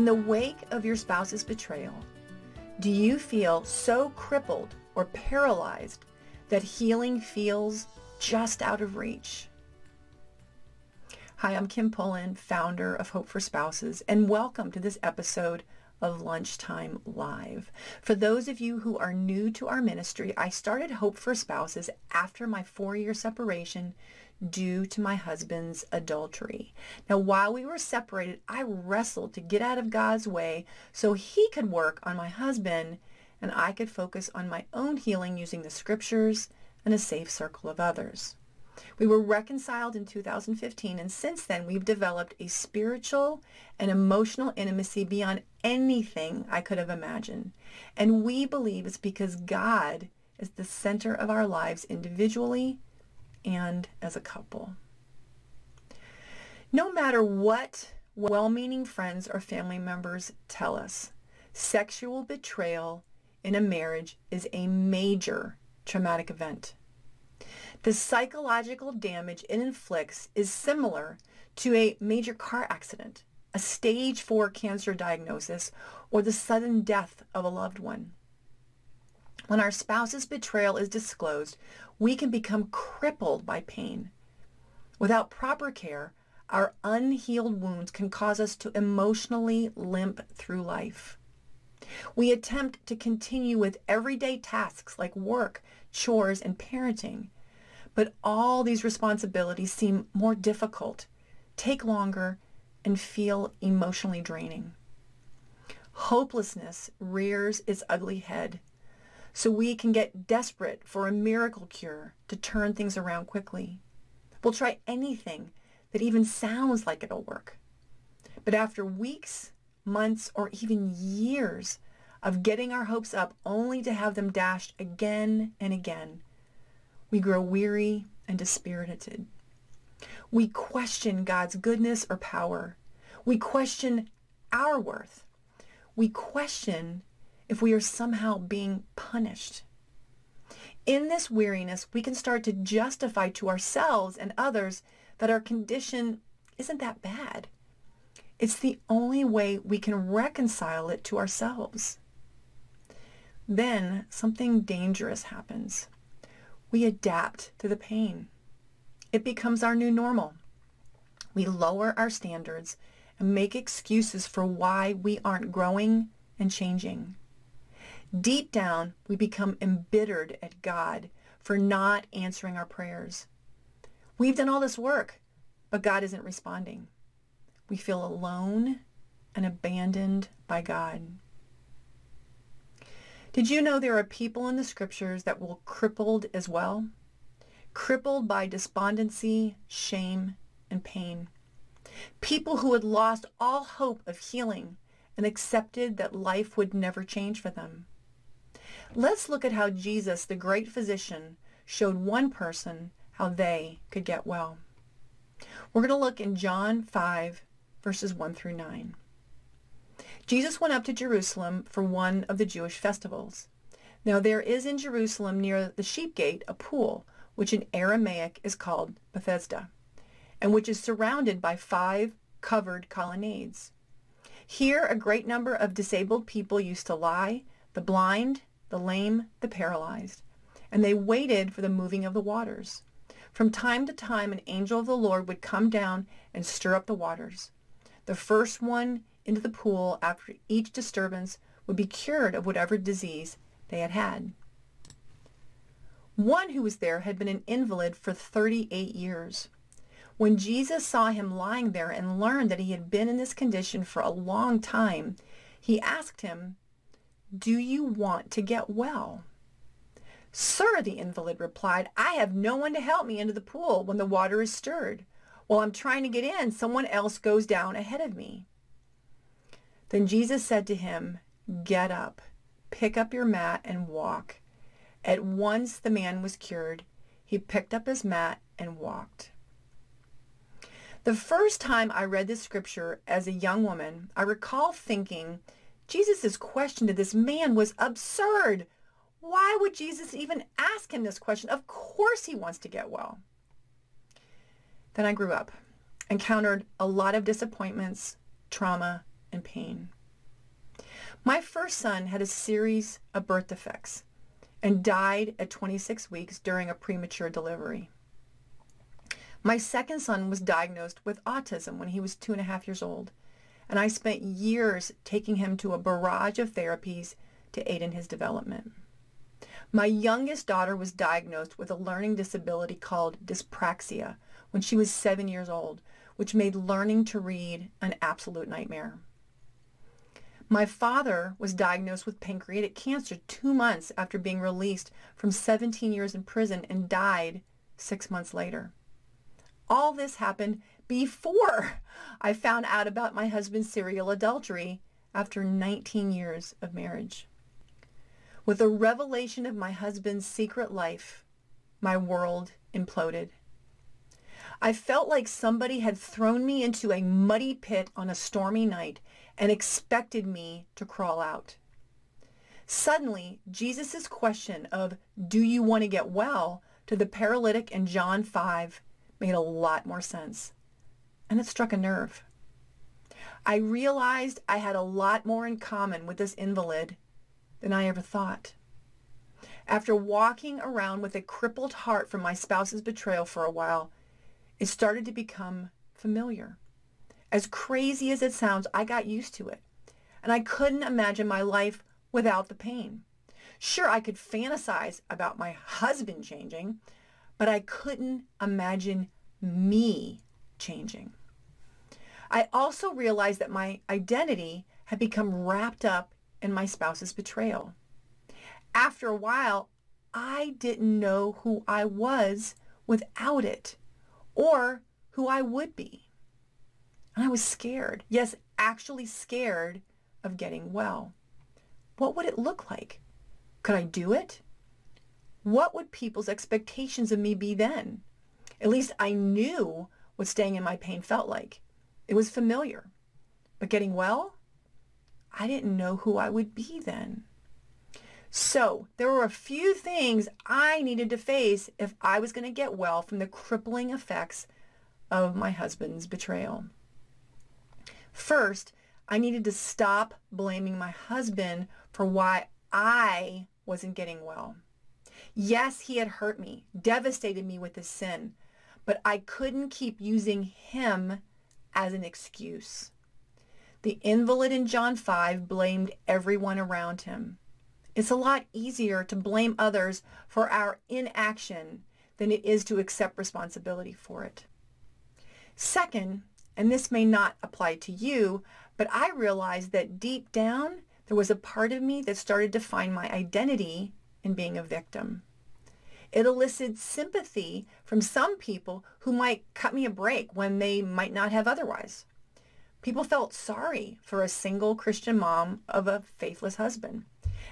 In the wake of your spouse's betrayal, do you feel so crippled or paralyzed that healing feels just out of reach? Hi, I'm Kim Pullen, founder of Hope for Spouses, and welcome to this episode of Lunchtime Live. For those of you who are new to our ministry, I started Hope for Spouses after my four-year separation due to my husband's adultery. Now, while we were separated, I wrestled to get out of God's way so he could work on my husband and I could focus on my own healing using the scriptures and a safe circle of others. We were reconciled in 2015 and since then we've developed a spiritual and emotional intimacy beyond anything I could have imagined. And we believe it's because God is the center of our lives individually and as a couple. No matter what well-meaning friends or family members tell us, sexual betrayal in a marriage is a major traumatic event. The psychological damage it inflicts is similar to a major car accident, a stage 4 cancer diagnosis, or the sudden death of a loved one. When our spouse's betrayal is disclosed, we can become crippled by pain. Without proper care, our unhealed wounds can cause us to emotionally limp through life. We attempt to continue with everyday tasks like work, chores, and parenting, but all these responsibilities seem more difficult, take longer, and feel emotionally draining. Hopelessness rears its ugly head so we can get desperate for a miracle cure to turn things around quickly. We'll try anything that even sounds like it'll work. But after weeks, months, or even years of getting our hopes up only to have them dashed again and again, we grow weary and dispirited. We question God's goodness or power. We question our worth. We question if we are somehow being punished. In this weariness, we can start to justify to ourselves and others that our condition isn't that bad. It's the only way we can reconcile it to ourselves. Then something dangerous happens. We adapt to the pain. It becomes our new normal. We lower our standards and make excuses for why we aren't growing and changing. Deep down, we become embittered at God for not answering our prayers. We've done all this work, but God isn't responding. We feel alone and abandoned by God. Did you know there are people in the scriptures that were crippled as well? Crippled by despondency, shame, and pain. People who had lost all hope of healing and accepted that life would never change for them. Let's look at how Jesus, the great physician, showed one person how they could get well. We're going to look in John 5, verses 1 through 9. Jesus went up to Jerusalem for one of the Jewish festivals. Now there is in Jerusalem near the sheep gate a pool, which in Aramaic is called Bethesda, and which is surrounded by five covered colonnades. Here a great number of disabled people used to lie, the blind, the lame, the paralyzed, and they waited for the moving of the waters. From time to time an angel of the Lord would come down and stir up the waters. The first one into the pool after each disturbance would be cured of whatever disease they had had. One who was there had been an invalid for 38 years. When Jesus saw him lying there and learned that he had been in this condition for a long time, he asked him, do you want to get well? Sir, the invalid replied, I have no one to help me into the pool when the water is stirred. While I'm trying to get in, someone else goes down ahead of me. Then Jesus said to him, Get up, pick up your mat and walk. At once the man was cured. He picked up his mat and walked. The first time I read this scripture as a young woman, I recall thinking Jesus' question to this man was absurd. Why would Jesus even ask him this question? Of course he wants to get well. Then I grew up, encountered a lot of disappointments, trauma, and pain. My first son had a series of birth defects and died at 26 weeks during a premature delivery. My second son was diagnosed with autism when he was two and a half years old, and I spent years taking him to a barrage of therapies to aid in his development. My youngest daughter was diagnosed with a learning disability called dyspraxia when she was seven years old, which made learning to read an absolute nightmare. My father was diagnosed with pancreatic cancer two months after being released from 17 years in prison and died six months later. All this happened before I found out about my husband's serial adultery after 19 years of marriage. With the revelation of my husband's secret life, my world imploded. I felt like somebody had thrown me into a muddy pit on a stormy night and expected me to crawl out. Suddenly, Jesus' question of, do you want to get well, to the paralytic in John 5 made a lot more sense. And it struck a nerve. I realized I had a lot more in common with this invalid than I ever thought. After walking around with a crippled heart from my spouse's betrayal for a while, it started to become familiar. As crazy as it sounds, I got used to it. And I couldn't imagine my life without the pain. Sure, I could fantasize about my husband changing, but I couldn't imagine me changing. I also realized that my identity had become wrapped up in my spouse's betrayal. After a while, I didn't know who I was without it or who I would be. And I was scared. Yes, actually scared of getting well. What would it look like? Could I do it? What would people's expectations of me be then? At least I knew what staying in my pain felt like. It was familiar. But getting well? I didn't know who I would be then. So there were a few things I needed to face if I was going to get well from the crippling effects of my husband's betrayal. First, I needed to stop blaming my husband for why I wasn't getting well. Yes, he had hurt me, devastated me with his sin, but I couldn't keep using him as an excuse. The invalid in John 5 blamed everyone around him. It's a lot easier to blame others for our inaction than it is to accept responsibility for it. Second, and this may not apply to you, but I realized that deep down, there was a part of me that started to find my identity in being a victim. It elicited sympathy from some people who might cut me a break when they might not have otherwise. People felt sorry for a single Christian mom of a faithless husband,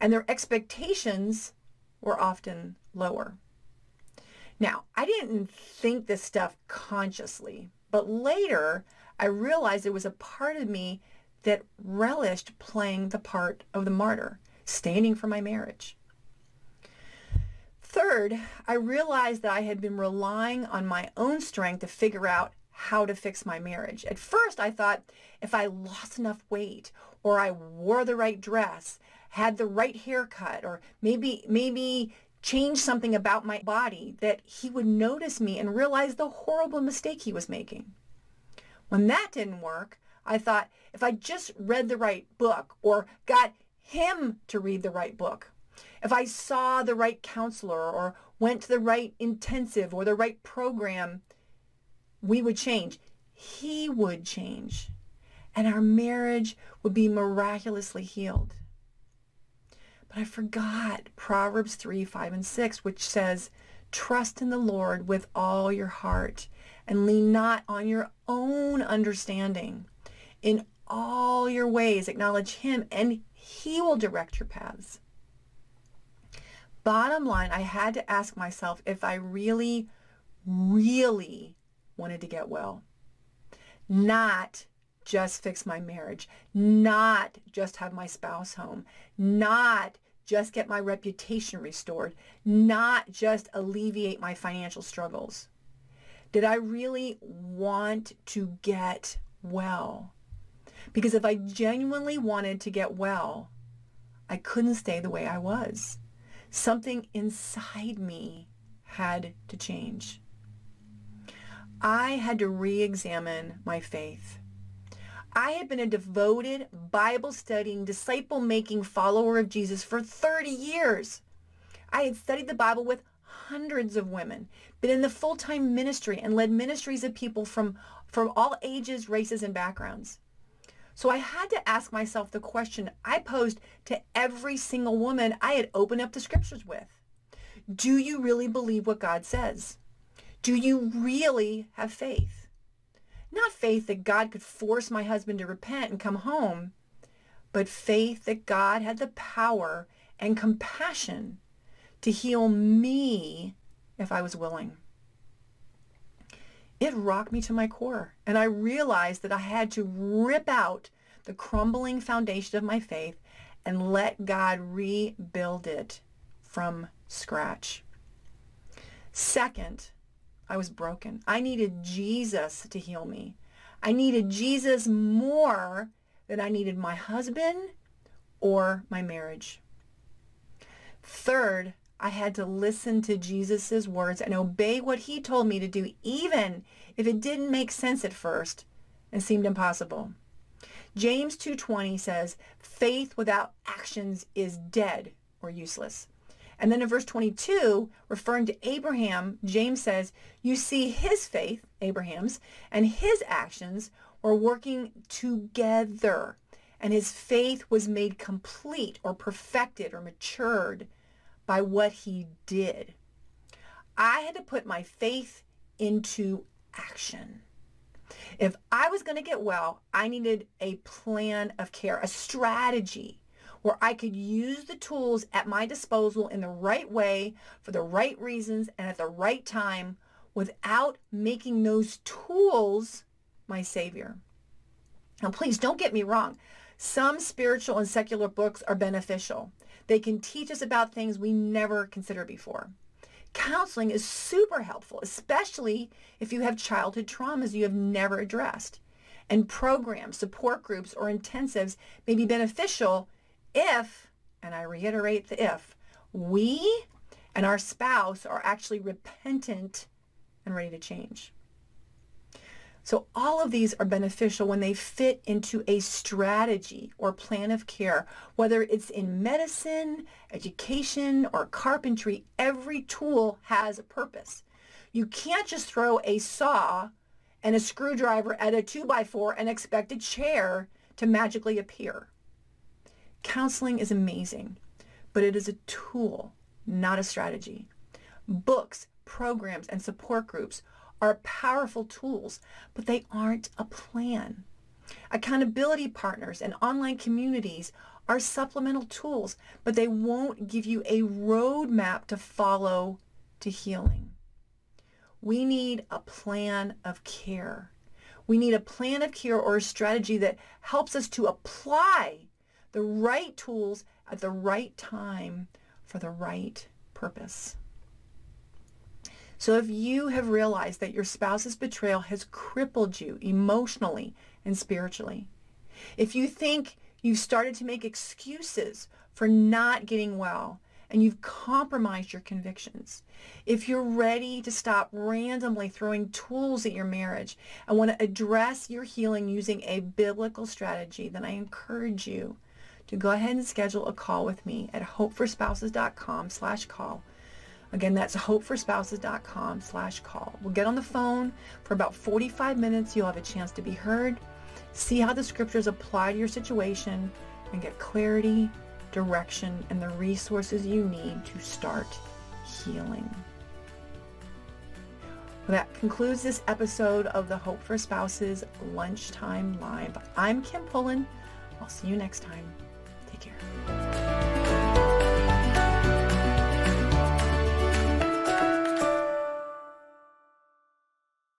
and their expectations were often lower. Now, I didn't think this stuff consciously, but later, I realized there was a part of me that relished playing the part of the martyr, standing for my marriage. Third, I realized that I had been relying on my own strength to figure out how to fix my marriage. At first, I thought if I lost enough weight or I wore the right dress, had the right haircut, or maybe maybe change something about my body that he would notice me and realize the horrible mistake he was making. When that didn't work, I thought if I just read the right book or got him to read the right book, if I saw the right counselor or went to the right intensive or the right program, we would change. He would change. And our marriage would be miraculously healed. But I forgot Proverbs 3, 5, and 6, which says, Trust in the Lord with all your heart and lean not on your own understanding. In all your ways, acknowledge him and he will direct your paths. Bottom line, I had to ask myself if I really, really wanted to get well. Not just fix my marriage, not just have my spouse home, not just get my reputation restored, not just alleviate my financial struggles. Did I really want to get well? Because if I genuinely wanted to get well, I couldn't stay the way I was. Something inside me had to change. I had to re-examine my faith. I had been a devoted, Bible-studying, disciple-making follower of Jesus for 30 years. I had studied the Bible with hundreds of women, been in the full-time ministry and led ministries of people from, from all ages, races, and backgrounds. So I had to ask myself the question I posed to every single woman I had opened up the scriptures with. Do you really believe what God says? Do you really have faith? Not faith that God could force my husband to repent and come home, but faith that God had the power and compassion to heal me if I was willing. It rocked me to my core, and I realized that I had to rip out the crumbling foundation of my faith and let God rebuild it from scratch. Second, I was broken. I needed Jesus to heal me. I needed Jesus more than I needed my husband or my marriage. Third, I had to listen to Jesus' words and obey what he told me to do, even if it didn't make sense at first and seemed impossible. James 2.20 says, faith without actions is dead or useless. And then in verse 22, referring to Abraham, James says, you see his faith, Abraham's, and his actions were working together. And his faith was made complete or perfected or matured by what he did. I had to put my faith into action. If I was going to get well, I needed a plan of care, a strategy where I could use the tools at my disposal in the right way for the right reasons and at the right time without making those tools my savior. Now, please don't get me wrong. Some spiritual and secular books are beneficial. They can teach us about things we never considered before. Counseling is super helpful, especially if you have childhood traumas you have never addressed. And programs, support groups, or intensives may be beneficial if, and I reiterate the if, we and our spouse are actually repentant and ready to change. So all of these are beneficial when they fit into a strategy or plan of care, whether it's in medicine, education, or carpentry, every tool has a purpose. You can't just throw a saw and a screwdriver at a 2x4 and expect a chair to magically appear. Counseling is amazing, but it is a tool, not a strategy. Books, programs, and support groups are powerful tools, but they aren't a plan. Accountability partners and online communities are supplemental tools, but they won't give you a roadmap to follow to healing. We need a plan of care. We need a plan of care or a strategy that helps us to apply the right tools at the right time for the right purpose. So if you have realized that your spouse's betrayal has crippled you emotionally and spiritually, if you think you've started to make excuses for not getting well and you've compromised your convictions, if you're ready to stop randomly throwing tools at your marriage and want to address your healing using a biblical strategy, then I encourage you to go ahead and schedule a call with me at hopeforspouses.com slash call Again, that's hopeforspouses.com slash call. We'll get on the phone for about 45 minutes. You'll have a chance to be heard, see how the scriptures apply to your situation, and get clarity, direction, and the resources you need to start healing. Well, that concludes this episode of the Hope for Spouses Lunchtime Live. I'm Kim Pullen. I'll see you next time.